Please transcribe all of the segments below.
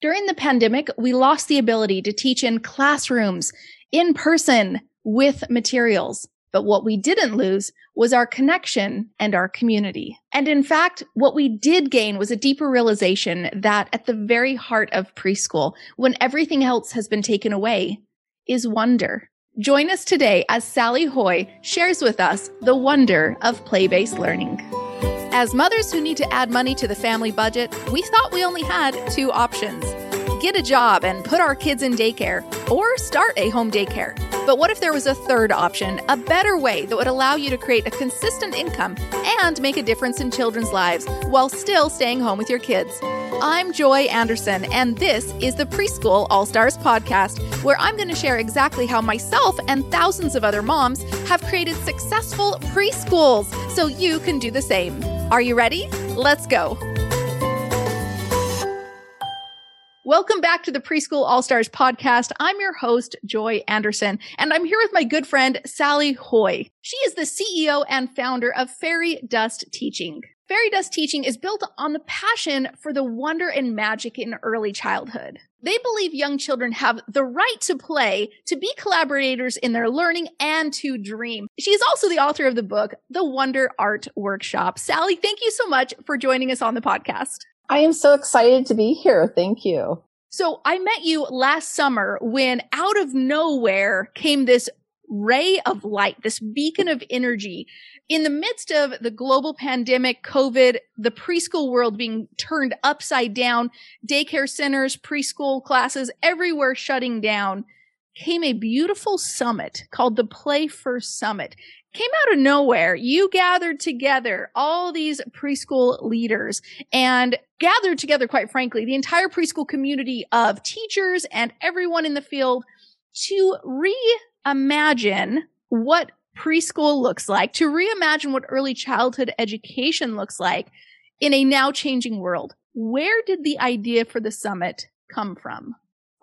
During the pandemic, we lost the ability to teach in classrooms, in person, with materials. But what we didn't lose was our connection and our community. And in fact, what we did gain was a deeper realization that at the very heart of preschool, when everything else has been taken away, is wonder. Join us today as Sally Haughey shares with us the wonder of play based learning. As mothers who need to add money to the family budget, we thought we only had two options get a job and put our kids in daycare, or start a home daycare. But what if there was a third option, a better way that would allow you to create a consistent income and make a difference in children's lives while still staying home with your kids? I'm Joy Anderson, and this is the Preschool All Stars podcast, where I'm going to share exactly how myself and thousands of other moms have created successful preschools so you can do the same. Are you ready? Let's go. Welcome back to the Preschool All Stars podcast. I'm your host, Joy Anderson, and I'm here with my good friend, Sally Haughey. She is the CEO and founder of Fairy Dust Teaching. Fairy Dust Teaching is built on the passion for the wonder and magic in early childhood. They believe young children have the right to play, to be collaborators in their learning, and to dream. She is also the author of the book, The Wonder Art Workshop. Sally, thank you so much for joining us on the podcast. I am so excited to be here. Thank you. So I met you last summer when out of nowhere came this ray of light, this beacon of energy in the midst of the global pandemic, COVID, the preschool world being turned upside down, daycare centers, preschool classes, everywhere shutting down, came a beautiful summit called the Play First Summit came out of nowhere. You gathered together all these preschool leaders and gathered together, quite frankly, the entire preschool community of teachers and everyone in the field to reimagine what preschool looks like, to reimagine what early childhood education looks like in a now changing world. Where did the idea for the summit come from?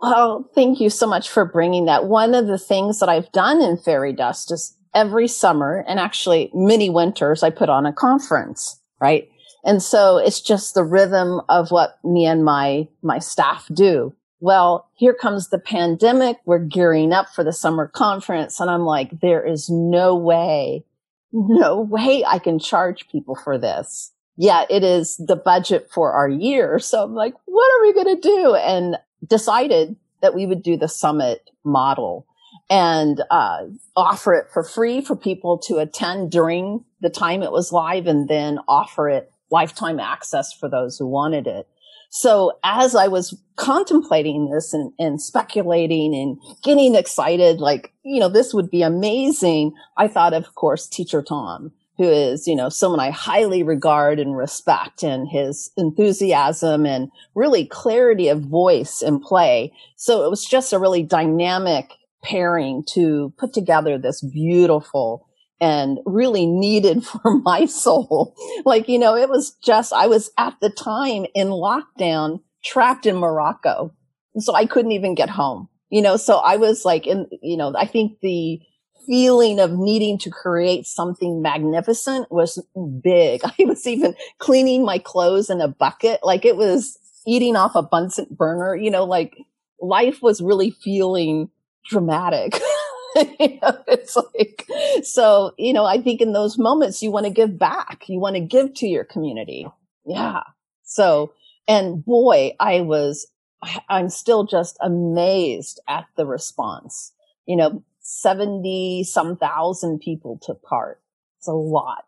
Oh, thank you so much for bringing that. One of the things that I've done in Fairy Dust is every summer and actually many winters, I put on a conference, right? And so it's just the rhythm of what me and my, my staff do. Well, here comes the pandemic. We're gearing up for the summer conference. And I'm like, there is no way, no way I can charge people for this. Yeah, it is the budget for our year. So I'm like, what are we going to do? And decided that we would do the summit model and uh, offer it for free for people to attend during the time it was live and then offer it lifetime access for those who wanted it. So as I was contemplating this and, and, speculating and getting excited, like, you know, this would be amazing. I thought, of course, teacher Tom, who is, you know, someone I highly regard and respect and his enthusiasm and really clarity of voice and play. So it was just a really dynamic pairing to put together this beautiful and really needed for my soul. Like, you know, it was just, I was at the time in lockdown, trapped in Morocco. And so I couldn't even get home, you know, so I was like in, you know, I think the feeling of needing to create something magnificent was big. I was even cleaning my clothes in a bucket. Like it was eating off a Bunsen burner, you know, like life was really feeling dramatic. you know, it's like, so, you know, I think in those moments you want to give back. You want to give to your community. Yeah. So, and boy, I was, I'm still just amazed at the response. You know, 70 some thousand people took part. It's a lot.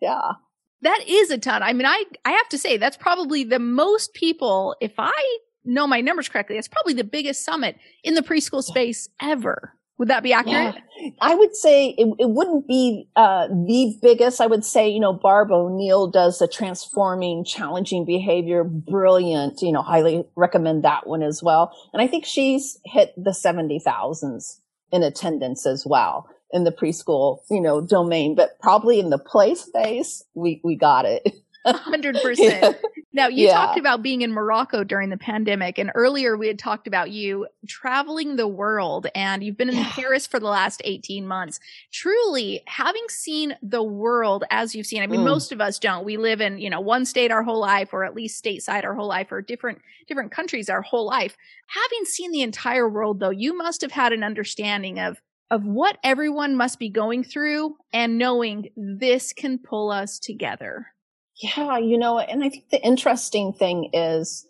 Yeah. That is a ton. I mean, I, I have to say that's probably the most people, if I know my numbers correctly, that's probably the biggest summit in the preschool space ever. Would that be accurate? Yeah. I would say it, it wouldn't be uh, the biggest. I would say, you know, Barb O'Neill does a transforming, challenging behavior, brilliant. You know, highly recommend that one as well. And I think she's hit the seventy thousands in attendance as well in the preschool, you know, domain. But probably in the play space, we we got it. 100%. Now, you yeah. talked about being in Morocco during the pandemic, and earlier we had talked about you traveling the world, and you've been in yeah. Paris for the last 18 months. Truly, having seen the world as you've seen, I mean, mm. most of us don't. We live in, you know, one state our whole life, or at least stateside our whole life, or different, different countries our whole life. Having seen the entire world, though, you must have had an understanding of of what everyone must be going through and knowing this can pull us together. Yeah, you know, and I think the interesting thing is,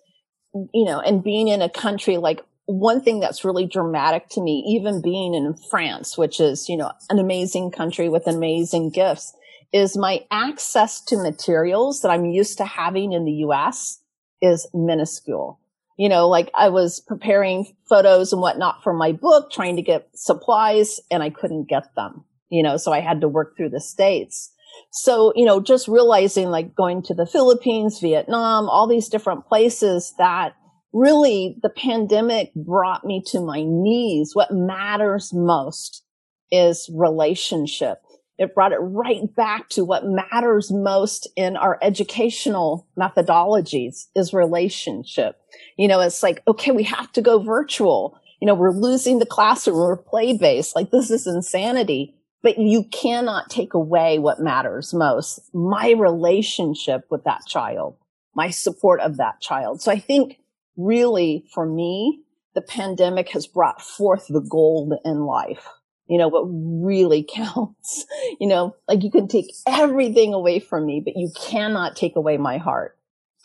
you know, and being in a country like one thing that's really dramatic to me, even being in France, which is, you know, an amazing country with amazing gifts, is my access to materials that I'm used to having in the US is minuscule you know, like I was preparing photos and whatnot for my book, trying to get supplies and I couldn't get them, you know, so I had to work through the States. So, you know, just realizing like going to the Philippines, Vietnam, all these different places that really the pandemic brought me to my knees. What matters most is relationship. It brought it right back to what matters most in our educational methodologies is relationship. You know, it's like, okay, we have to go virtual. You know, we're losing the classroom. We're play based. Like this is insanity, but you cannot take away what matters most. My relationship with that child, my support of that child. So I think really for me, the pandemic has brought forth the gold in life you know, what really counts. You know, like you can take everything away from me, but you cannot take away my heart.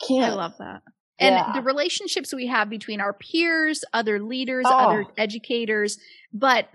Can't. I love that. And yeah. the relationships we have between our peers, other leaders, oh. other educators, but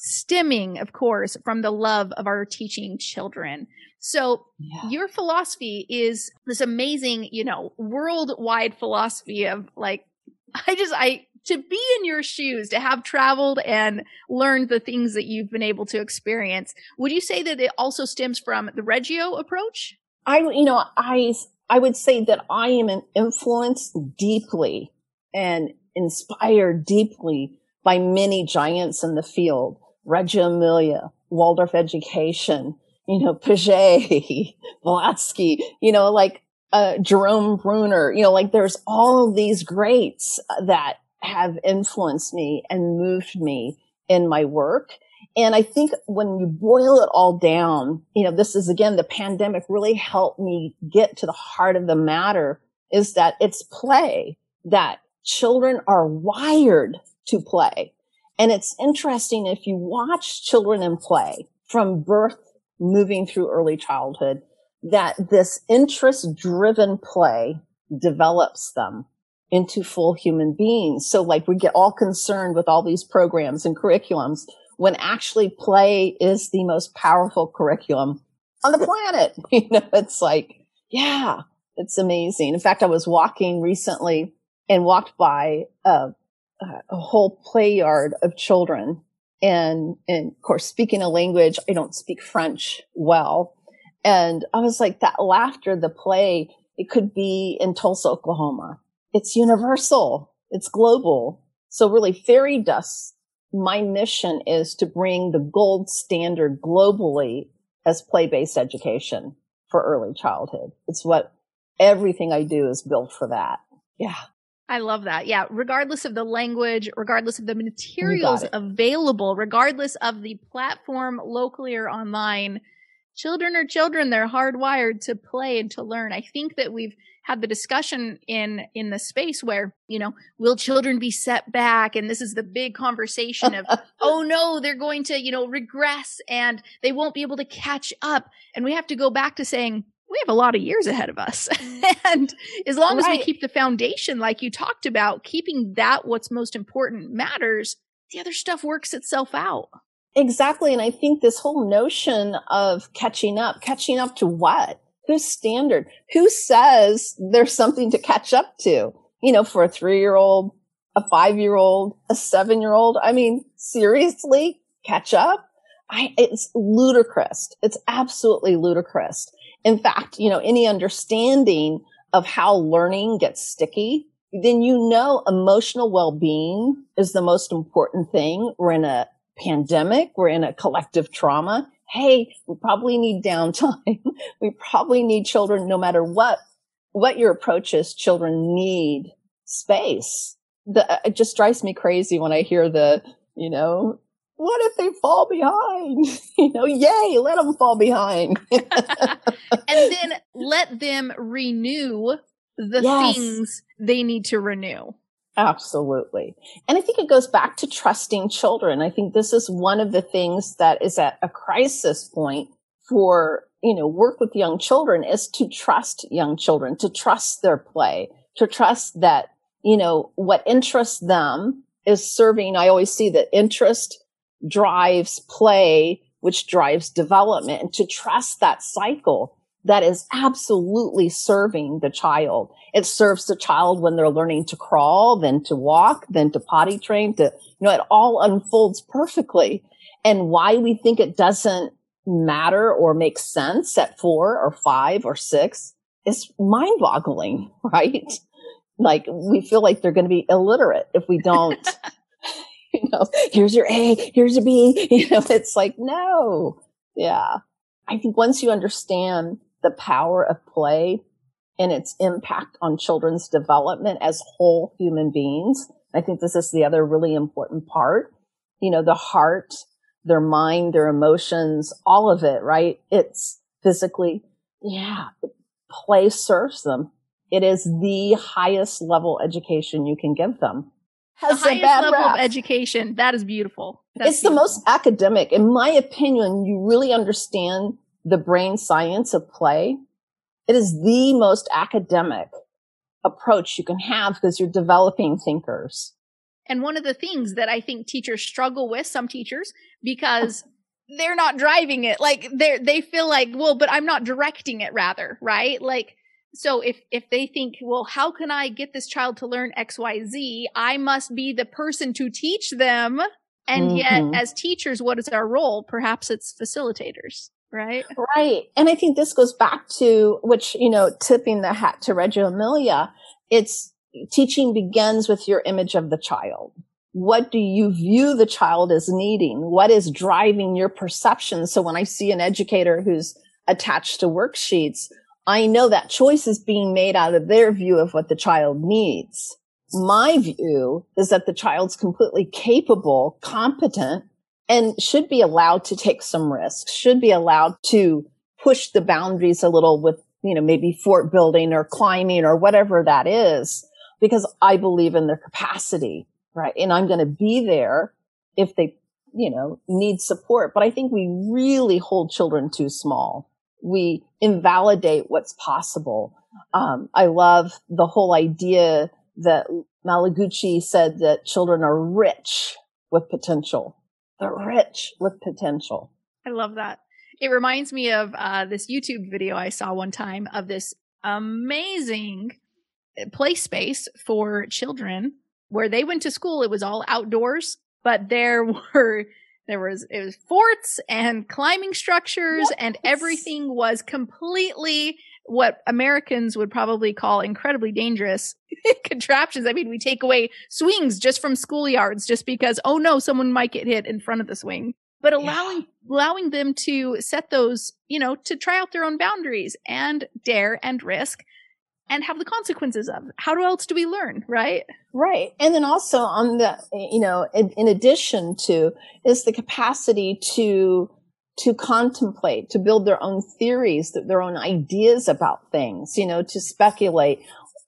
stemming, of course, from the love of our teaching children. So yeah. your philosophy is this amazing, you know, worldwide philosophy of like, I just, I to be in your shoes, to have traveled and learned the things that you've been able to experience, would you say that it also stems from the Reggio approach? I, you know, I, I would say that I am influenced deeply and inspired deeply by many giants in the field. Reggio Emilia, Waldorf education, you know, Piaget, Blavatsky, you know, like, uh, Jerome Bruner, you know, like there's all these greats that have influenced me and moved me in my work. And I think when you boil it all down, you know, this is again, the pandemic really helped me get to the heart of the matter is that it's play that children are wired to play. And it's interesting if you watch children in play from birth moving through early childhood, that this interest driven play develops them into full human beings. So like we get all concerned with all these programs and curriculums when actually play is the most powerful curriculum on the planet. you know, it's like, yeah, it's amazing. In fact, I was walking recently and walked by a, a whole play yard of children. And, and of course, speaking a language, I don't speak French well. And I was like, that laughter, the play, it could be in Tulsa, Oklahoma it's universal. It's global. So really fairy dust, my mission is to bring the gold standard globally as play-based education for early childhood. It's what everything I do is built for that. Yeah. I love that. Yeah. Regardless of the language, regardless of the materials available, regardless of the platform locally or online, children are children. They're hardwired to play and to learn. I think that we've had the discussion in in the space where you know will children be set back and this is the big conversation of oh no they're going to you know regress and they won't be able to catch up and we have to go back to saying we have a lot of years ahead of us and as long right. as we keep the foundation like you talked about keeping that what's most important matters the other stuff works itself out exactly and i think this whole notion of catching up catching up to what Whose standard? Who says there's something to catch up to? You know, for a three year old, a five year old, a seven year old. I mean, seriously, catch up? I, it's ludicrous. It's absolutely ludicrous. In fact, you know, any understanding of how learning gets sticky, then you know emotional well-being is the most important thing. We're in a pandemic. We're in a collective trauma hey, we probably need downtime. we probably need children, no matter what, what your approach is, children need space. The, uh, it just drives me crazy when I hear the, you know, what if they fall behind? you know, yay, let them fall behind. and then let them renew the yes. things they need to renew. Absolutely. And I think it goes back to trusting children. I think this is one of the things that is at a crisis point for, you know, work with young children is to trust young children, to trust their play, to trust that, you know, what interests them is serving. I always see that interest drives play, which drives development and to trust that cycle that is absolutely serving the child. It serves the child when they're learning to crawl, then to walk, then to potty train, to, you know, it all unfolds perfectly. And why we think it doesn't matter or make sense at four or five or six is mind boggling, right? Like we feel like they're going to be illiterate if we don't, you know, here's your A, here's your B, you know, it's like, no. Yeah. I think once you understand the power of play and its impact on children's development as whole human beings. I think this is the other really important part. You know, the heart, their mind, their emotions, all of it, right? It's physically, yeah, play serves them. It is the highest level education you can give them. Has the highest level rap. of education. That is beautiful. That's it's beautiful. the most academic. In my opinion, you really understand the brain science of play it is the most academic approach you can have because you're developing thinkers. And one of the things that I think teachers struggle with, some teachers, because they're not driving it. Like they they feel like, well, but I'm not directing it rather, right? Like so if if they think, well, how can I get this child to learn XYZ? I must be the person to teach them. And mm-hmm. yet as teachers, what is our role? Perhaps it's facilitators. Right. Right. And I think this goes back to which, you know, tipping the hat to Reggio Emilia. It's teaching begins with your image of the child. What do you view the child as needing? What is driving your perception? So when I see an educator who's attached to worksheets, I know that choice is being made out of their view of what the child needs. My view is that the child's completely capable, competent, and should be allowed to take some risks, should be allowed to push the boundaries a little with, you know, maybe fort building or climbing or whatever that is, because I believe in their capacity, right? And I'm going to be there if they, you know, need support. But I think we really hold children too small. We invalidate what's possible. Um, I love the whole idea that Malaguzzi said that children are rich with potential the rich with potential. I love that. It reminds me of uh, this YouTube video I saw one time of this amazing uh, play space for children where they went to school. It was all outdoors, but there were there was it was forts and climbing structures yes. and everything was completely what Americans would probably call incredibly dangerous contraptions. I mean, we take away swings just from schoolyards just because, oh no, someone might get hit in front of the swing. But allowing yeah. allowing them to set those, you know, to try out their own boundaries and dare and risk and have the consequences of. How else do we learn, right? Right. And then also on the, you know, in, in addition to is the capacity to to contemplate, to build their own theories, their own ideas about things, you know, to speculate.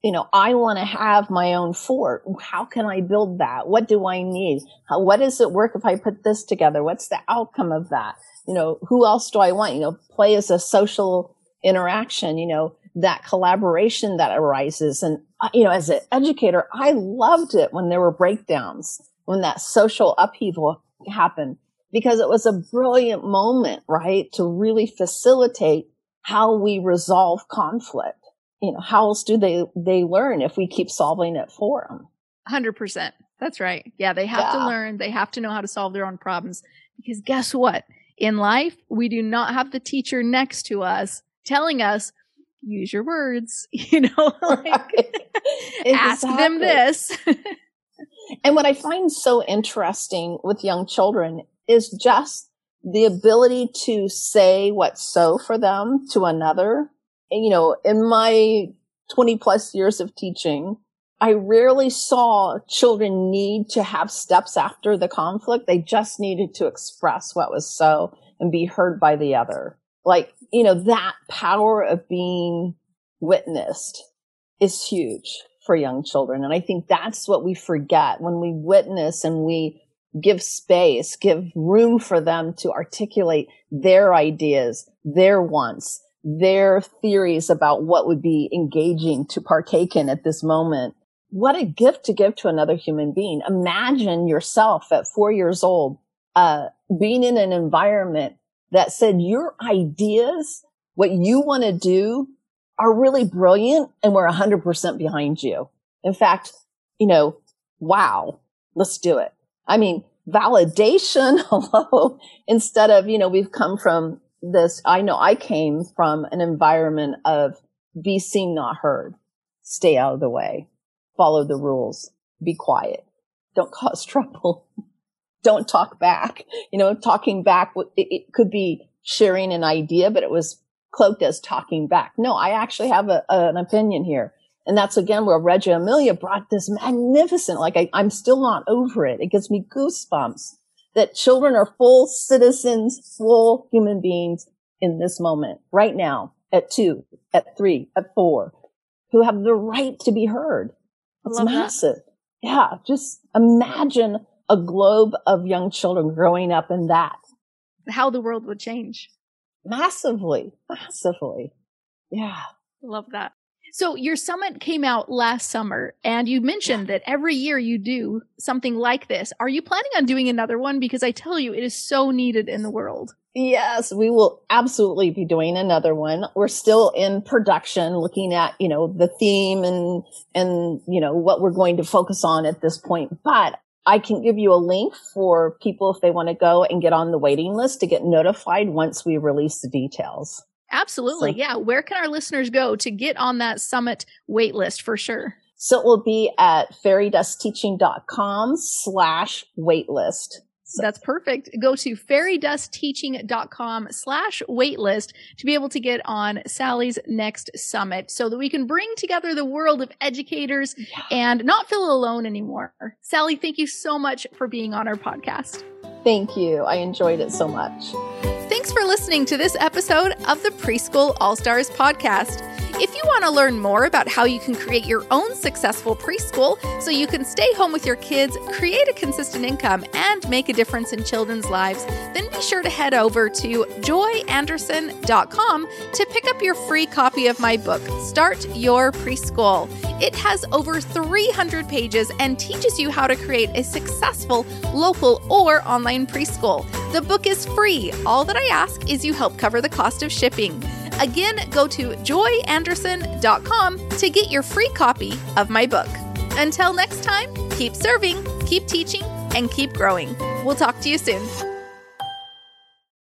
You know, I want to have my own fort. How can I build that? What do I need? How, what does it work if I put this together? What's the outcome of that? You know, who else do I want? You know, play as a social interaction, you know, that collaboration that arises. And, uh, you know, as an educator, I loved it when there were breakdowns, when that social upheaval happened because it was a brilliant moment, right? To really facilitate how we resolve conflict. You know, how else do they, they learn if we keep solving it for them? 100%. That's right. Yeah. They have yeah. to learn. They have to know how to solve their own problems because guess what? In life, we do not have the teacher next to us telling us, use your words, you know, like right. ask them this. and what I find so interesting with young children is just the ability to say what's so for them to another. And, you know, in my 20 plus years of teaching, I rarely saw children need to have steps after the conflict. They just needed to express what was so and be heard by the other. Like, you know, that power of being witnessed is huge for young children. And I think that's what we forget when we witness and we give space, give room for them to articulate their ideas, their wants, their theories about what would be engaging to partake in at this moment. What a gift to give to another human being. Imagine yourself at four years old, uh, being in an environment that said your ideas, what you want to do are really brilliant and we're 100% behind you. In fact, you know, wow, let's do it. I mean, validation, hello, instead of, you know, we've come from this. I know I came from an environment of be seen, not heard, stay out of the way, follow the rules, be quiet, don't cause trouble, don't talk back. You know, talking back, it, it could be sharing an idea, but it was cloaked as talking back. No, I actually have a, an opinion here. And that's again where Reggio Emilia brought this magnificent, like I, I'm still not over it. It gives me goosebumps that children are full citizens, full human beings in this moment, right now, at two, at three, at four, who have the right to be heard. It's massive. That. Yeah. Just imagine a globe of young children growing up in that. How the world would change. Massively, massively. Yeah. Love that. So your summit came out last summer and you mentioned that every year you do something like this. Are you planning on doing another one? Because I tell you, it is so needed in the world. Yes, we will absolutely be doing another one. We're still in production looking at, you know, the theme and, and, you know, what we're going to focus on at this point. But I can give you a link for people if they want to go and get on the waiting list to get notified once we release the details. Absolutely. So, yeah. Where can our listeners go to get on that summit wait list for sure? So it will be at fairydustteaching.com slash waitlist. That's perfect. Go to fairydustteaching.com slash waitlist to be able to get on Sally's next summit so that we can bring together the world of educators yeah. and not feel alone anymore. Sally, thank you so much for being on our podcast. Thank you. I enjoyed it so much. Thanks for listening to this episode of the Preschool All Stars podcast. If you want to learn more about how you can create your own successful preschool so you can stay home with your kids, create a consistent income, and make a difference in children's lives, then be sure to head over to joyanderson.com to pick up your free copy of my book, Start Your Preschool. It has over 300 pages and teaches you how to create a successful local or online preschool. The book is free. All that I ask is you help cover the cost of shipping. Again, go to joyanderson.com to get your free copy of my book. Until next time, keep serving, keep teaching, and keep growing. We'll talk to you soon.